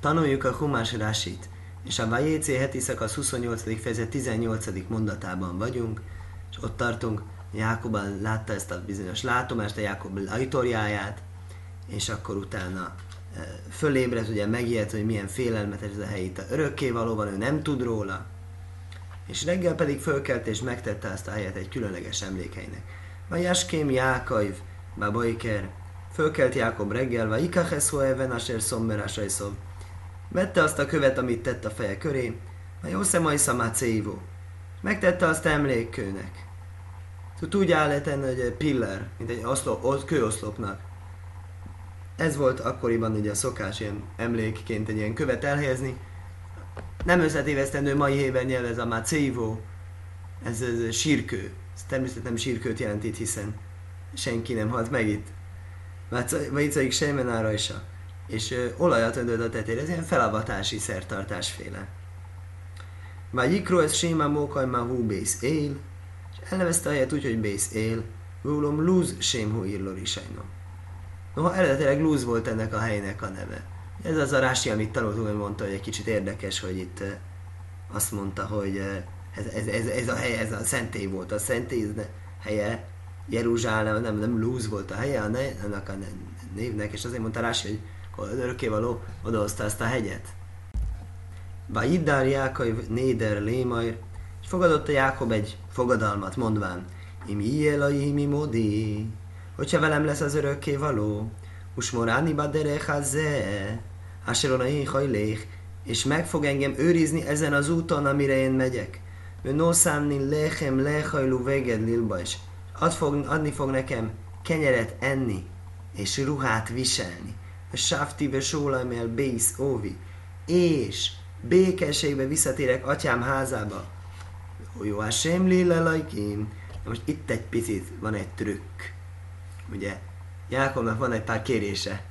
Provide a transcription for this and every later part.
Tanuljuk a Humás Rásit, és a Vajécé heti szakasz 28. fejezet 18. mondatában vagyunk, és ott tartunk, Jákob látta ezt a bizonyos látomást, a Jákob ajtorjáját, és akkor utána e, fölébredt, ugye megijedt, hogy milyen félelmetes ez a hely itt a örökké valóban, ő nem tud róla, és reggel pedig fölkelt és megtette azt a helyet egy különleges emlékeinek. Vajaském Jákaiv, Babaiker, fölkelt Jákob reggel, vagy Ikacheszho Even Asher Szommer Asajszov. Vette azt a követ, amit tett a feje köré, a Jószemai Szamácéivó. Megtette azt emlékkőnek. Tud úgy áll tenni, hogy pillar, mint egy oszlop, kőoszlopnak. Ez volt akkoriban ugye a szokás ilyen emlékként egy ilyen követ elhelyezni. Nem összetévesztendő mai héber nyelv ez a macéivó, ez, ez sírkő. Ez természetesen nem sírkőt jelent itt, hiszen senki nem halt meg itt. Vaicaik sejmenára is a és olajat öntött a tetére, ez ilyen felavatási szertartásféle. Vagy Jikró ez Séma Mókaj Mahu Bész él, és elnevezte a helyet úgy, hogy Bész él, Vúlom Luz Sémhu Irlor Isajno. Noha eredetileg Luz volt ennek a helynek a neve. Ez az a rási, amit tanultunk, hogy mondta, hogy egy kicsit érdekes, hogy itt azt mondta, hogy ez, ez, ez, ez a hely, ez a szentély volt. A szentély helye Jeruzsálem, nem, nem Luz volt a helye annak a névnek, és azért mondta Rási, hogy az örökkévaló odahozta ezt a hegyet. Vajiddár Jákaiv Néder Lémajr, és fogadott a Jákob egy fogadalmat, mondván, Imi Ielai mi modi, hogyha velem lesz az örökkévaló, Usmoráni baderechaze, Aseronai hajlék, és meg fog engem őrizni ezen az úton, amire én megyek. Ő noszámni lechem lehajlú véged lilba, és ad fog, adni fog nekem kenyeret enni, és ruhát viselni. A Safti ve el Bész Óvi, és békességbe visszatérek atyám házába. Jó, a sem lille lajkim. Most itt egy picit van egy trükk. Ugye, Jákobnak van egy pár kérése.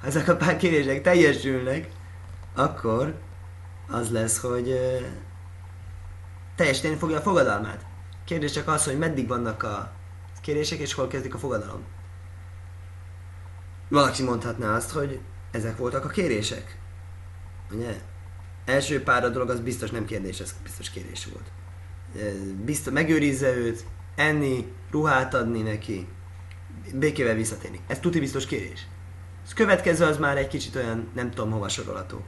Ha ezek a pár kérések teljesülnek, akkor az lesz, hogy uh, teljesíteni fogja a fogadalmát. Kérdés csak az, hogy meddig vannak a kérések, és hol kezdik a fogadalom. Valaki mondhatná azt, hogy ezek voltak a kérések. Ugye? Első pár a dolog az biztos nem kérdés, ez biztos kérés volt. Biztos megőrizze őt, enni, ruhát adni neki, békével visszatérni. Ez tuti biztos kérés. Ez következő az már egy kicsit olyan, nem tudom hova sorolható.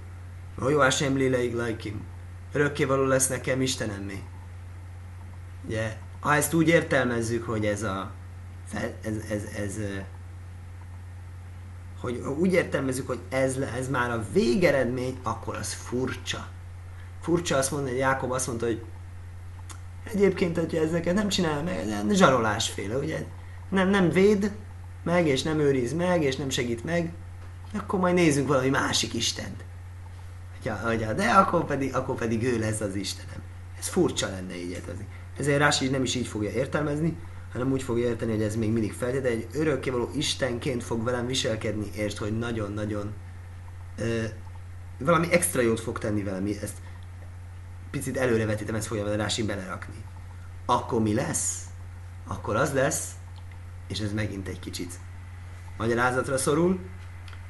Jó, Hashem léleig lajkim. Örökkévaló lesz nekem Istenem mi. Ugye, ha ezt úgy értelmezzük, hogy ez a ez, ez, ez, ez hogy úgy értelmezzük, hogy ez, ez már a végeredmény, akkor az furcsa. Furcsa azt mondani, hogy Jákob azt mondta, hogy egyébként, hogyha ezeket nem csinál meg, zsarolásféle, ugye? Nem, nem véd meg, és nem őriz meg, és nem segít meg, akkor majd nézzünk valami másik Istent. Hogyha, hogyha, de akkor pedig, akkor pedig ő lesz az Istenem. Ez furcsa lenne így értelmezni. Ezért Rási nem is így fogja értelmezni, hanem úgy fog érteni, hogy ez még mindig feltétel, egy örökkévaló Istenként fog velem viselkedni, értsd, hogy nagyon-nagyon valami extra jót fog tenni velem, ezt picit előrevetítem, ezt fogja Rási belerakni. Akkor mi lesz? Akkor az lesz, és ez megint egy kicsit magyarázatra szorul,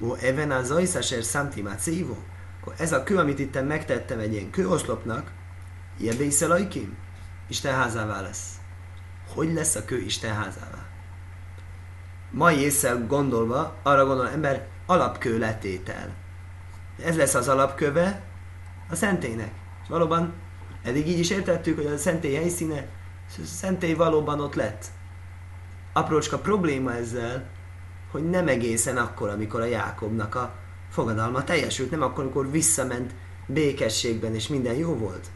ó, even a zajszáser szantimát szívó, akkor ez a kő, amit itt megtettem egy ilyen kőoszlopnak, ilyen bészelajkim, Isten házává lesz hogy lesz a kő Isten házává. Mai észre gondolva, arra gondol ember, alapkő letétel. Ez lesz az alapköve a szentének. És valóban eddig így is értettük, hogy a szentély helyszíne, a szentély valóban ott lett. Aprócska probléma ezzel, hogy nem egészen akkor, amikor a Jákobnak a fogadalma teljesült, nem akkor, amikor visszament békességben, és minden jó volt,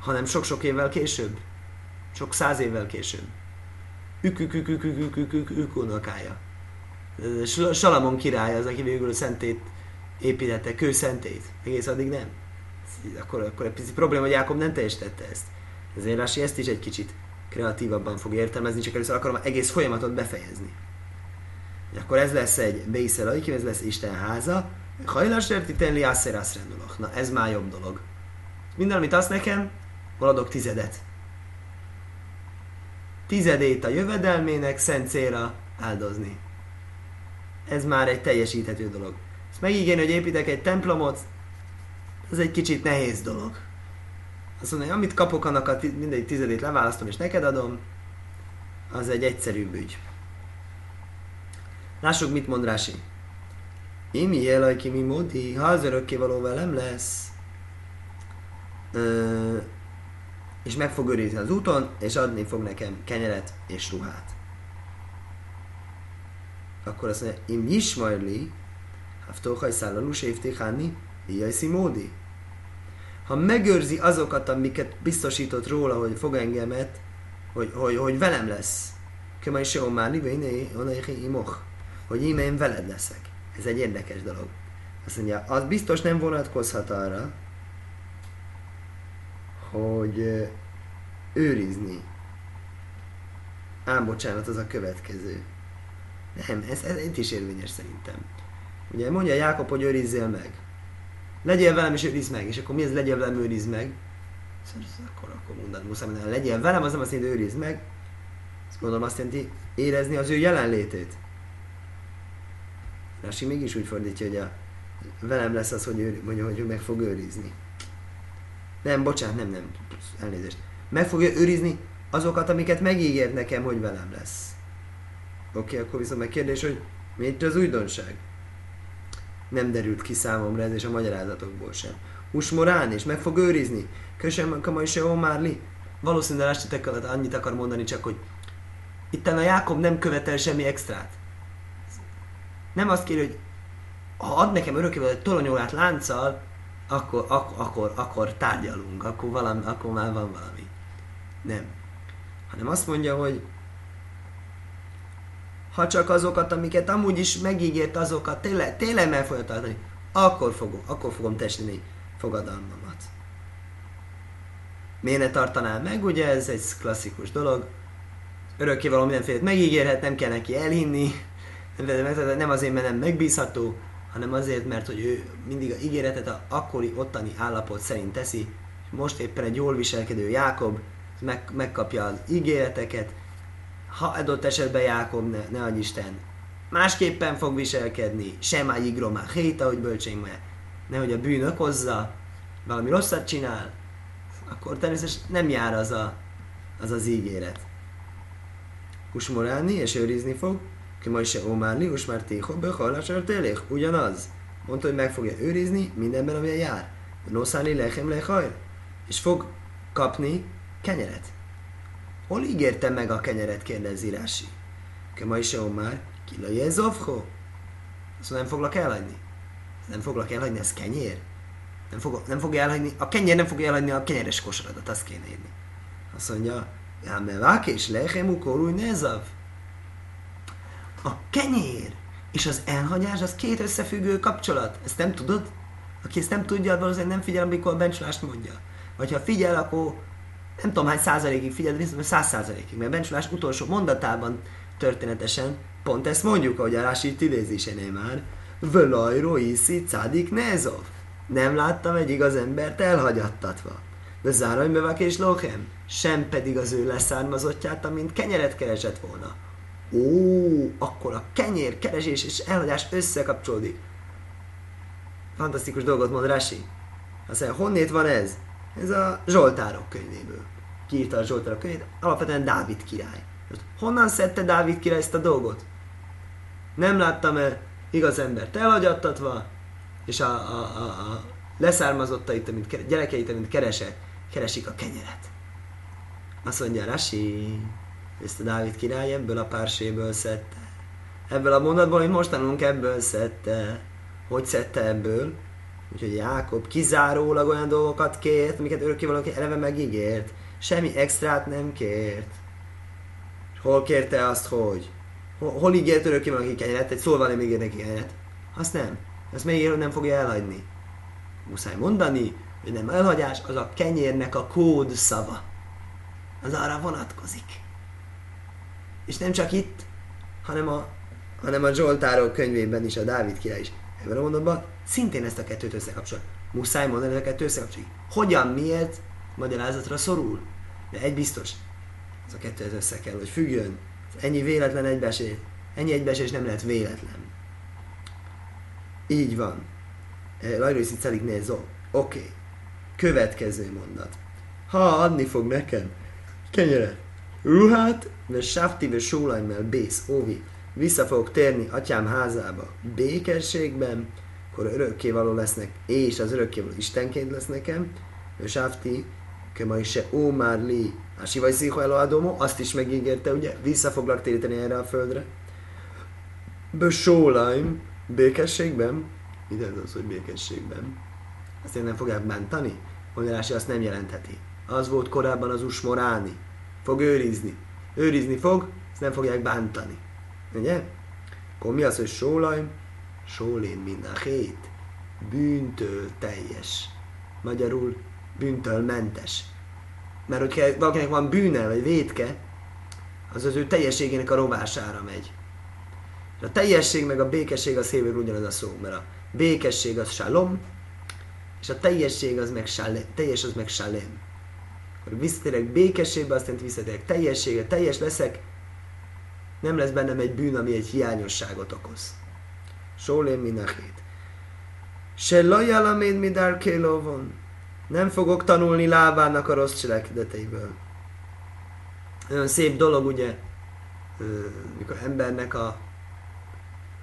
hanem sok-sok évvel később sok száz évvel később. Ük, unokája. Salamon király az, aki végül a szentét építette, kőszentét. Egész addig nem. Akkor, akkor egy picit probléma, hogy Jákob nem teljesítette ezt. Ezért Rási ezt is egy kicsit kreatívabban fog értelmezni, csak először akarom egész folyamatot befejezni. Akkor ez lesz egy Beiszel ez lesz Isten háza, hajlas tenni ászerász Na, ez már jobb dolog. Minden, amit azt nekem, hol adok tizedet tizedét a jövedelmének szent célra áldozni. Ez már egy teljesíthető dolog. Ezt megígérni, hogy építek egy templomot, ez egy kicsit nehéz dolog. Azt mondja, hogy amit kapok, annak a mindegy tizedét leválasztom és neked adom, az egy egyszerűbb ügy. Lássuk, mit mond Rási. Imi jelaj ki mi modi, ha az örökkévaló velem lesz, és meg fog őrizni az úton, és adni fog nekem kenyeret és ruhát. Akkor azt mondja, im yismajli, haftochaj szállalus évtéháni, ijaj módi. Ha megőrzi azokat, amiket biztosított róla, hogy fog engemet, hogy, hogy, hogy velem lesz. Kema is jó már, imoch. Hogy íme én veled leszek. Ez egy érdekes dolog. Azt mondja, az biztos nem vonatkozhat arra, hogy őrizni. Ám bocsánat, az a következő. Nem, ez, ez itt is érvényes szerintem. Ugye mondja Jákob, hogy őrizzél meg. Legyél velem és őrizd meg. És akkor mi ez legyél velem, őrizd meg? Szóval akkor, akkor mondani muszáj mondani, legyél velem, az nem azt jelenti, őrizd meg. Azt gondolom azt jelenti, érezni az ő jelenlétét. Rási mégis úgy fordítja, hogy a velem lesz az, hogy, ő, mondja, hogy ő meg fog őrizni. Nem, bocsánat, nem, nem, elnézést. Meg fogja őrizni azokat, amiket megígért nekem, hogy velem lesz. Oké, okay, akkor viszont meg kérdés, hogy miért az újdonság? Nem derült ki számomra ez, és a magyarázatokból sem. Usmorán, és meg fog őrizni. Köszönöm, kamai se Omárli. Valószínűleg alatt annyit akar mondani, csak hogy itt a Jákob nem követel semmi extrát. Nem azt kéri, hogy ha ad nekem örökkével egy toronyólát lánccal, akkor, ak- akkor, akkor tárgyalunk, akkor, valami, akkor már van valami. Nem. Hanem azt mondja, hogy ha csak azokat, amiket amúgy is megígért, azokat tényleg, tényleg meg fogja tartani, akkor fogom, akkor fogom testeni fogadalmamat. Miért ne tartanál meg? Ugye ez egy klasszikus dolog. Örökkévaló mindenféle megígérhet, nem kell neki elhinni, nem azért, mert nem megbízható, hanem azért, mert hogy ő mindig a ígéretet a akkori ottani állapot szerint teszi, most éppen egy jól viselkedő Jákob meg, megkapja az ígéreteket, ha adott esetben Jákob, ne, ne adj Isten, másképpen fog viselkedni, sem a igromá hét, ahogy bölcsény mondja, nehogy a bűn okozza, valami rosszat csinál, akkor természetesen nem jár az a, az, az ígéret. Usmorálni és őrizni fog, ki se Omárli, most már tého, behalásar télék, ugyanaz. Mondta, hogy meg fogja őrizni mindenben, amilyen jár. Noszáni lechem lechaj, és fog kapni kenyeret. Hol ígérte meg a kenyeret, kérdezi Rási. Kemai se Omár, kila jezovho. Azt nem foglak elhagyni. Nem foglak elhagyni, ez kenyér. Nem, fog, nem fogja elhagyni, a kenyér nem fogja elhagyni a kenyeres kosaradat, azt kéne írni. Azt mondja, ja, mevák és lechem korúj nezav a kenyér és az elhagyás az két összefüggő kapcsolat. Ezt nem tudod? Aki ezt nem tudja, valószínűleg nem figyel, amikor a bencsulást mondja. Vagy ha figyel, akkor nem tudom hány százalékig figyel, viszont száz százalékig, mert bencsulás utolsó mondatában történetesen pont ezt mondjuk, ahogy a Rási idézésénél már. Völajró iszi cádik nezov. Nem láttam egy igaz embert elhagyattatva. De záraj és lochem, sem pedig az ő leszármazottját, amint kenyeret keresett volna ó, akkor a kenyér, keresés és elhagyás összekapcsolódik. Fantasztikus dolgot mond Rasi. Azt mondja, honnét van ez? Ez a Zsoltárok könyvéből. Kiírta a Zsoltárok könyvét, alapvetően Dávid király. Most honnan szedte Dávid király ezt a dolgot? Nem láttam-e igaz embert elhagyattatva, és a, a, a, a leszármazottait, amit, gyerekeit, amit keresek, keresik a kenyeret. Azt mondja Rasi, ezt a Dávid király ebből a párséből szedte. Ebből a mondatból, amit most tanulunk, ebből szedte. Hogy szedte ebből? Úgyhogy Jákob kizárólag olyan dolgokat kért, amiket örökkévalóki eleve megígért. Semmi extrát nem kért. Hol kérte azt, hogy? Hol, hol ígért örökkévalóki kenyeret? Egy szóval nem ígér neki kenyeret. Azt nem. Azt még hogy nem fogja elhagyni. Muszáj mondani, hogy nem elhagyás, az a kenyérnek a kód szava. Az arra vonatkozik. És nem csak itt, hanem a, hanem a Zsoltárok könyvében is, a Dávid király is. Ebben a mondatban szintén ezt a kettőt összekapcsol. Muszáj mondani, hogy a kettő összekapcsoljuk. Hogyan, miért, magyarázatra szorul. De egy biztos, ez a kettő ez össze kell, hogy függjön. Ennyi véletlen egybeesés, ennyi egybeesés nem lehet véletlen. Így van. Lajrőszi celik nézó. Oké. Következő mondat. Ha adni fog nekem kenyeret, ruhát, ve safti, ve sólajmel, bész, óvi, vissza fogok térni atyám házába békességben, akkor örökkévaló lesznek, és az örökkévaló Istenként lesz nekem, ve safti, kema is se ómár li, sivaj szího előadómó, azt is megígérte, ugye, vissza foglak téríteni erre a földre. Be sólajm, békességben, ide az, hogy békességben, azt én nem fogják bántani? Mondanási azt nem jelentheti. Az volt korábban az usmoráni. Fog őrizni. Őrizni fog, ezt nem fogják bántani. Ugye? Akkor mi az, hogy sólaj? Sólén mind a hét. Bűntől teljes. Magyarul bűntől mentes. Mert hogyha valakinek van bűne, vagy vétke, az az ő teljességének a rovására megy. A teljesség meg a békesség az héber ugyanaz a szó, mert a békesség az shalom, és a teljesség az meg shalem, teljes az meg shalem. Akkor visszatérek békességbe, aztán visszatérek teljességre, teljes leszek, nem lesz bennem egy bűn, ami egy hiányosságot okoz. Sólém minachét. Se lajalaméd midár kélovon. Nem fogok tanulni lábának a rossz cselekedeteiből. Nagyon szép dolog, ugye, mikor embernek a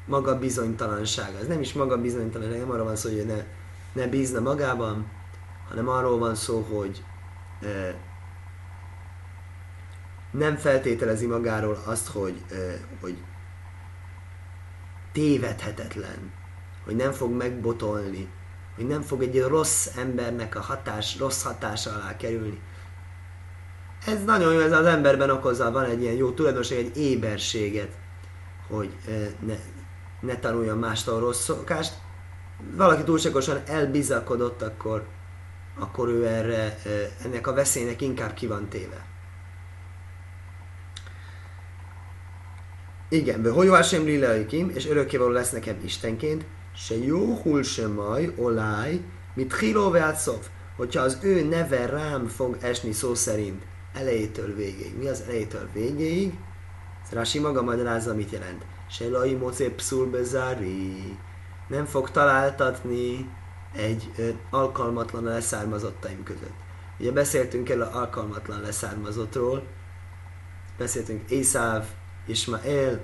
maga bizonytalansága. Ez nem is maga bizonytalanság, nem arra van szó, hogy ne, ne bízna magában, hanem arról van szó, hogy nem feltételezi magáról azt, hogy, hogy tévedhetetlen, hogy nem fog megbotolni, hogy nem fog egy rossz embernek a hatás, rossz hatása alá kerülni. Ez nagyon jó, ez az emberben okozza, van egy ilyen jó tulajdonság, egy éberséget, hogy ne, ne tanuljon mástól rossz szokást. Valaki túlságosan elbizakodott, akkor, akkor ő erre, ennek a veszélynek inkább ki van téve. Igen, hogy Hashem lilaikim, és örökkévaló lesz nekem Istenként, se jó hul se maj, oláj, mit hiló hogyha az ő neve rám fog esni szó szerint elejétől végéig. Mi az elejétől végéig? Rási maga magyarázza, mit jelent. Se lai mocé bezári. Nem fog találtatni egy alkalmatlan leszármazottaim között. Ugye beszéltünk el a alkalmatlan leszármazottról, beszéltünk Észáv, Ismael,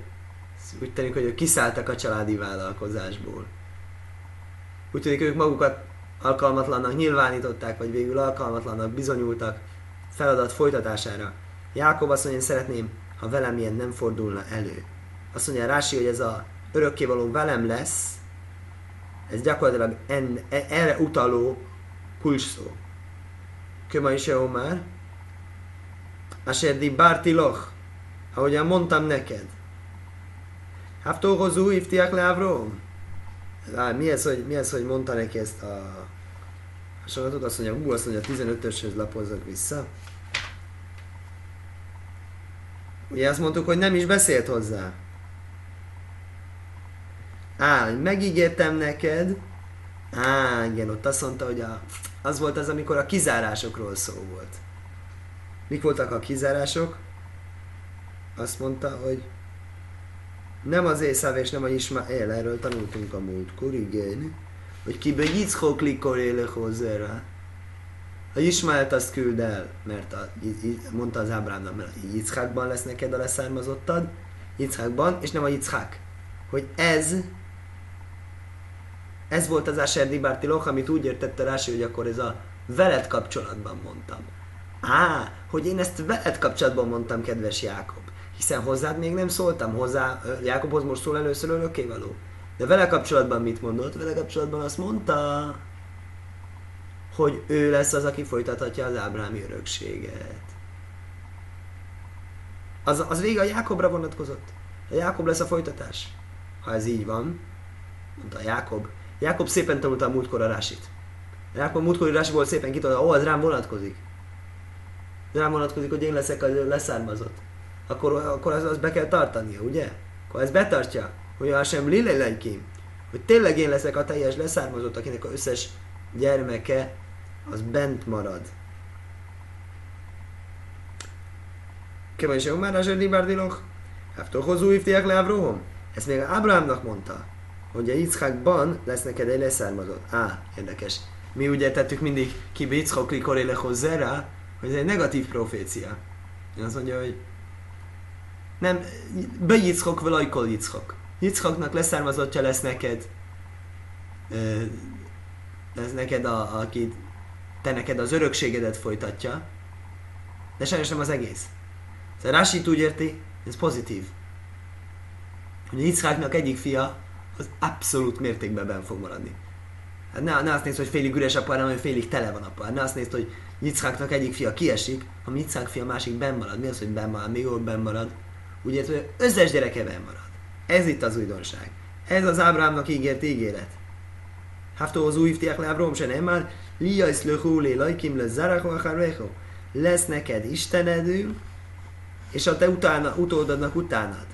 úgy tűnik, hogy ők kiszálltak a családi vállalkozásból. Úgy tűnik, ők magukat alkalmatlannak nyilvánították, vagy végül alkalmatlannak bizonyultak feladat folytatására. Jákob azt mondja, én szeretném, ha velem ilyen nem fordulna elő. Azt mondja Rási, hogy ez a örökkévaló velem lesz, ez gyakorlatilag en, e, erre utaló kulcsszó. Köma is már. Asher bárti loch, ahogyan mondtam neked. Haftóhozú iftiak le Avrom. Mi ez, hogy, mi ez, hogy mondta neki ezt a hasonlatot? Azt mondja, hú, azt mondja, 15-öshöz lapozzak vissza. Ugye azt mondtuk, hogy nem is beszélt hozzá. Á, megígértem neked. Á, igen, ott azt mondta, hogy a, az volt az, amikor a kizárásokról szó volt. Mik voltak a kizárások? Azt mondta, hogy nem az Észáv és nem a Ismael, erről tanultunk a múltkor, igen, hogy ki Yitzchok likor élek hozzá. A Ismaelt azt küld el, mert a, mondta az Ábrámnak, mert a Yitzchakban lesz neked a leszármazottad, Yitzchakban, és nem a Yitzchak. Hogy ez ez volt az Asher Dibárti Loch, amit úgy értette Rási, hogy akkor ez a veled kapcsolatban mondtam. Á, hogy én ezt veled kapcsolatban mondtam, kedves Jákob. Hiszen hozzád még nem szóltam, hozzá, Jákobhoz most szól először örökkévaló. De vele kapcsolatban mit mondott? Vele kapcsolatban azt mondta, hogy ő lesz az, aki folytathatja az Ábrámi örökséget. Az, az vége a Jákobra vonatkozott. A Jákob lesz a folytatás. Ha ez így van, mondta Jákob, Jákob szépen tanulta a múltkor a rásit. Jákob múltkori rási volt szépen kitolta, ó, az rám vonatkozik. Rám vonatkozik, hogy én leszek a leszármazott. Akkor, akkor az, az be kell tartania, ugye? Akkor ez betartja, hogy a sem lilelejkém, hogy tényleg én leszek a teljes leszármazott, akinek az összes gyermeke az bent marad. Kemen is már a zserdi bárdilok? Háftól hozó iftiák le? Ezt még Ábrahámnak mondta. Hogy a Yitzhakban lesz neked egy leszármazott. Á, érdekes. Mi úgy értettük mindig ki Yitzhak likoré zera, hogy ez egy negatív profécia. Az mondja, hogy nem, be Yitzhak velajkol Yitzhak. Yitzhaknak leszármazottja lesz neked, ez neked, a, aki te neked az örökségedet folytatja, de sajnos nem az egész. Szóval Rashid úgy érti, ez pozitív. Hogy Yitzháknak egyik fia az abszolút mértékben ben fog maradni. Hát ne, ne azt nézd, hogy félig üres apa, hanem hogy félig tele van apa. Hát ne azt nézd, hogy Yitzháknak egyik fia kiesik, ha Yitzhák fia másik ben marad. Mi az, hogy ben marad? Még jobb ben marad? Érted, hogy összes gyereke ben marad. Ez itt az újdonság. Ez az Ábrámnak ígért ígéret. Haftó az új iftiák le Ábrám se nem már, liajsz löhúlé lajkim le zarach Lesz neked Istenedül, és a te utána, utódadnak utánad.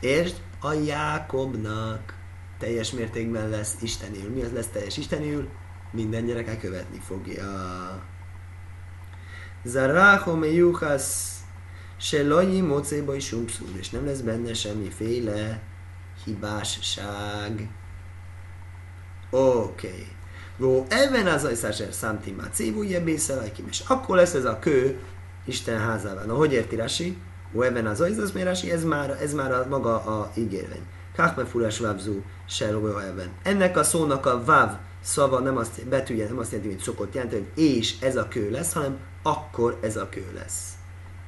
Értsd, a Jákobnak teljes mértékben lesz Istenül. Mi az lesz teljes Istenül? Minden gyereke követni fogja. Zaráho me juhasz se lanyi mocéba is és nem lesz benne semmiféle hibásság. Oké. Okay. Go, ebben az ajszáser számti már cévújja bészelajkim, és akkor lesz ez a kő Isten házában. Na, hogy érti Rasi? Go, ebben az Rasi, ez már, ez már a, maga a ígérvény. Kachme furás vávzú, ebben. Ennek a szónak a váv szava nem azt, betűje nem azt jelenti, hogy szokott jelenteni, hogy és ez a kő lesz, hanem akkor ez a kő lesz.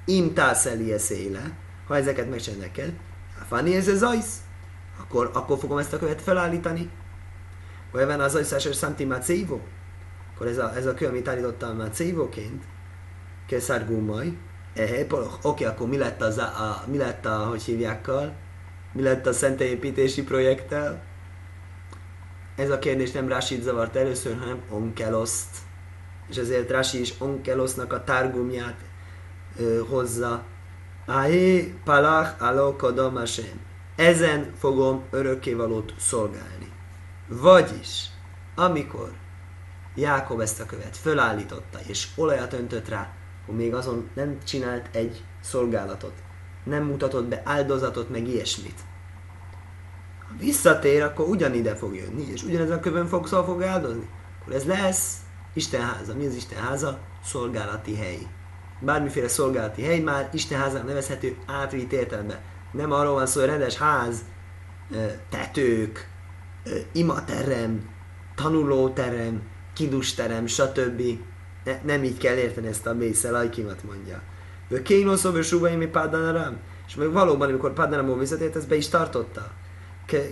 Im tászeli széle, ha ezeket megcsinálják neked, Fani ez az ajsz, akkor, akkor fogom ezt a követ felállítani. Olyan az ajszás, Santi Macévo, akkor ez a, ez a kő, amit állítottam Macévoként, Keszár Gumaj, Oké, okay, akkor mi lett, az a, a, mi lett a, hogy hívjákkal? Mi lett a szentélyépítési projekttel? Ez a kérdés nem Rásit zavart először, hanem Onkeloszt. És ezért Rási is Onkelosznak a tárgumját ö, hozza. Ahé palach alo kodom Ezen fogom örökkévalót szolgálni. Vagyis, amikor Jákob ezt a követ fölállította, és olajat öntött rá, hogy még azon nem csinált egy szolgálatot, nem mutatott be áldozatot, meg ilyesmit. Ha visszatér, akkor ugyanide fog jönni, és ugyanezen a kövön fog, szól fog áldozni. Akkor ez lesz Isten háza. Mi az Isten háza? Szolgálati hely. Bármiféle szolgálati hely már Isten házának nevezhető átvitt értelemben. Nem arról van szó, hogy rendes ház, tetők, imaterem, tanulóterem, kidusterem, stb. Ne, nem így kell érteni ezt a mészel, ajkimat mondja. De kénoszó, és súbai mi rám. És meg valóban, amikor Padanaramon visszatért, ezt be is tartotta.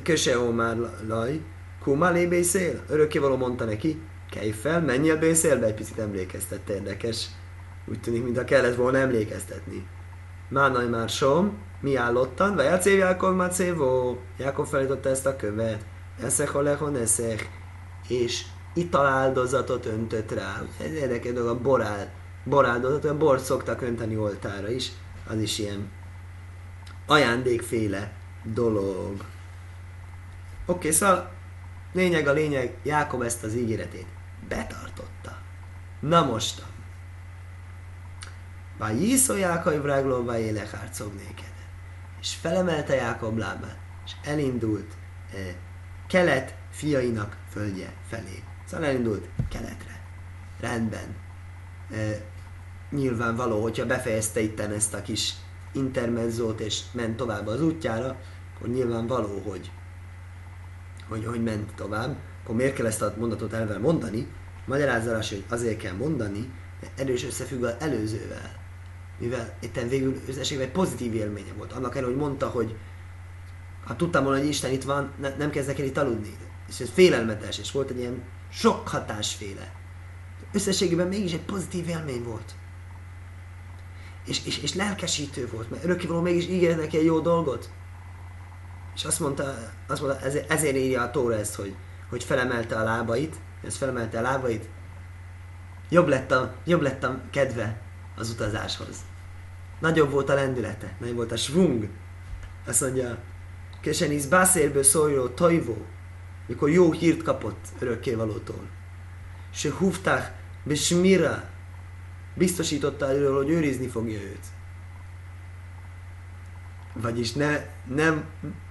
Köse már laj, kuma lébészél. Örökkévaló mondta neki, kelj fel, menjél bészélbe, egy picit emlékeztett, érdekes. Úgy tűnik, mintha kellett volna emlékeztetni. Mánaj már som, mi állottan, vagy a Jákov már cévó. Jákov felította ezt a követ. Eszek a lehon eszek. És italáldozatot öntött rá. Ez érdekes dolog, a borál, boráldozat, a bort szoktak önteni oltára is. Az is ilyen ajándékféle dolog. Oké, okay, szóval lényeg a lényeg, Jákob ezt az ígéretét betartotta. Na mostan. Vájíszó Jákob rágló, vájélek néked. És felemelte Jákob lábát, és elindult eh, kelet fiainak földje felé. Szóval elindult keletre. Rendben. E, nyilvánvaló, hogyha befejezte itten ezt a kis intermezzót és ment tovább az útjára, akkor nyilvánvaló, hogy, hogy, hogy ment tovább. Akkor miért kell ezt a mondatot elvel mondani? Magyarázzalás, hogy azért kell mondani, mert erős összefügg az előzővel. Mivel itt végül összességben egy pozitív élménye volt. Annak ellenére, hogy mondta, hogy ha tudtam volna, hogy Isten itt van, ne, nem kezdek el itt aludni. És ez félelmetes, és volt egy ilyen sok hatásféle. Összességében mégis egy pozitív élmény volt. És, és, és lelkesítő volt, mert örökkévaló mégis ígér neki egy jó dolgot. És azt mondta, azt mondta ezért, ezért írja a Tóra ezt, hogy, hogy felemelte a lábait, ez felemelte a lábait, jobb lett a, jobb lett a kedve az utazáshoz. Nagyobb volt a lendülete, nagyobb volt a svung. Azt mondja, Kesenisz Bászérből szóló Tajvó, mikor jó hírt kapott örökkévalótól. Se húvták besmira, biztosította előről, hogy őrizni fogja őt. vagyis ne, nem,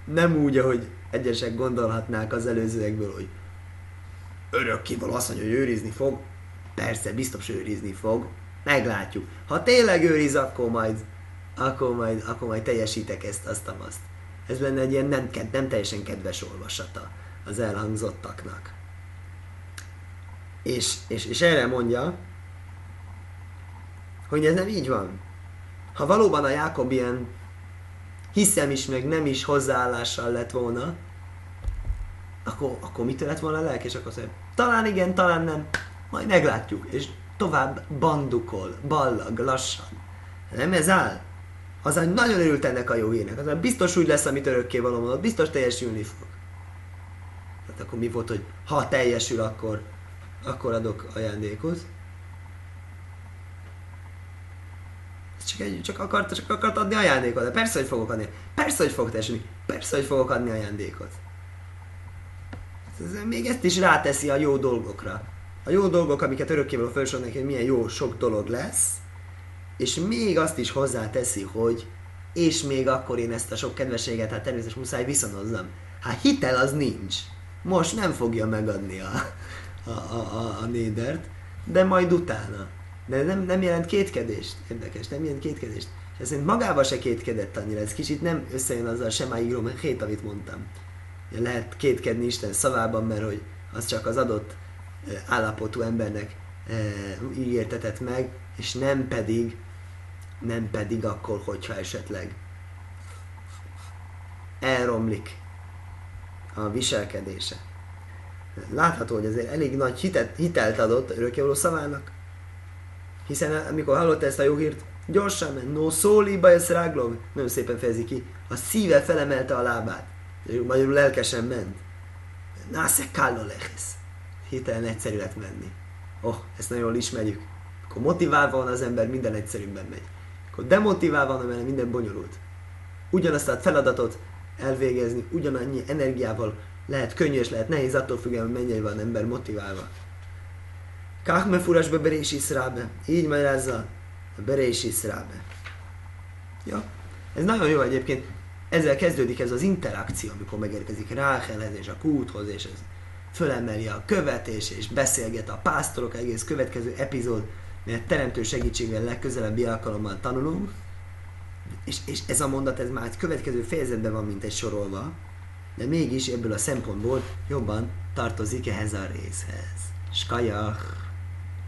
nem úgy, ahogy egyesek gondolhatnák az előzőekből, hogy örökkéval azt mondja, hogy őrizni fog, persze, biztos őrizni fog, meglátjuk. Ha tényleg őriz, akkor majd, akkor majd, akkor majd teljesítek ezt, azt, azt. Ez lenne egy ilyen nem, nem teljesen kedves olvasata az elhangzottaknak. És, és, és erre mondja, hogy ez nem így van. Ha valóban a Jákob ilyen hiszem is, meg nem is hozzáállással lett volna, akkor, akkor mitől lett volna a lelk? És akkor mondja, talán igen, talán nem, majd meglátjuk. És tovább bandukol, ballag, lassan. Nem ez áll? Az, nagyon örült ennek a jó hírnek. Az, biztos úgy lesz, amit örökké való biztos teljesülni fog. Hát akkor mi volt, hogy ha teljesül, akkor, akkor adok ajándékot. Csak, akart, csak akart adni ajándékot. De persze, hogy fogok adni. Persze, hogy fogok tesni. Persze, hogy fogok adni ajándékot. Ez még ezt is ráteszi a jó dolgokra. A jó dolgok, amiket örökkévaló felsorolnak, hogy milyen jó sok dolog lesz, és még azt is hozzáteszi, hogy és még akkor én ezt a sok kedvességet, hát természetesen muszáj viszonozzam. Hát hitel az nincs. Most nem fogja megadni a, a, a, a, a nédert, de majd utána. De nem, nem jelent kétkedést. Érdekes, nem jelent kétkedést. És szerint magával se kétkedett annyira. Ez kicsit nem összejön azzal a semá írom hét, amit mondtam. Lehet kétkedni Isten szavában, mert hogy az csak az adott állapotú embernek ígértetett meg, és nem pedig, nem pedig akkor, hogyha esetleg elromlik a viselkedése. Látható, hogy azért elég nagy hitet, hitelt adott örökkévaló szavának, hiszen amikor hallotta ezt a jó hírt, gyorsan ment, no szóli bajasz ráglog, nagyon szépen fejezi ki, a szíve felemelte a lábát, magyarul lelkesen ment. Násze kállo lehesz. Hitelen egyszerű lett menni. Oh, ezt nagyon jól ismerjük. Akkor motiválva van az ember, minden egyszerűbben megy. Akkor demotiválva van, mert minden bonyolult. Ugyanazt a feladatot elvégezni, ugyanannyi energiával lehet könnyű és lehet nehéz, attól függően, hogy mennyire van ember motiválva. Kach mefurasbe berés iszrábe. Így magyarázza a berés iszrábe. Ja, ez nagyon jó egyébként. Ezzel kezdődik ez az interakció, amikor megérkezik Ráchelhez és a kúthoz, és ez fölemeli a követés, és beszélget a pásztorok, egész következő epizód, mert teremtő segítségével legközelebbi alkalommal tanulunk, és, és ez a mondat, ez már egy következő fejezetben van, mint egy sorolva, de mégis ebből a szempontból jobban tartozik ehhez a részhez. Skajach!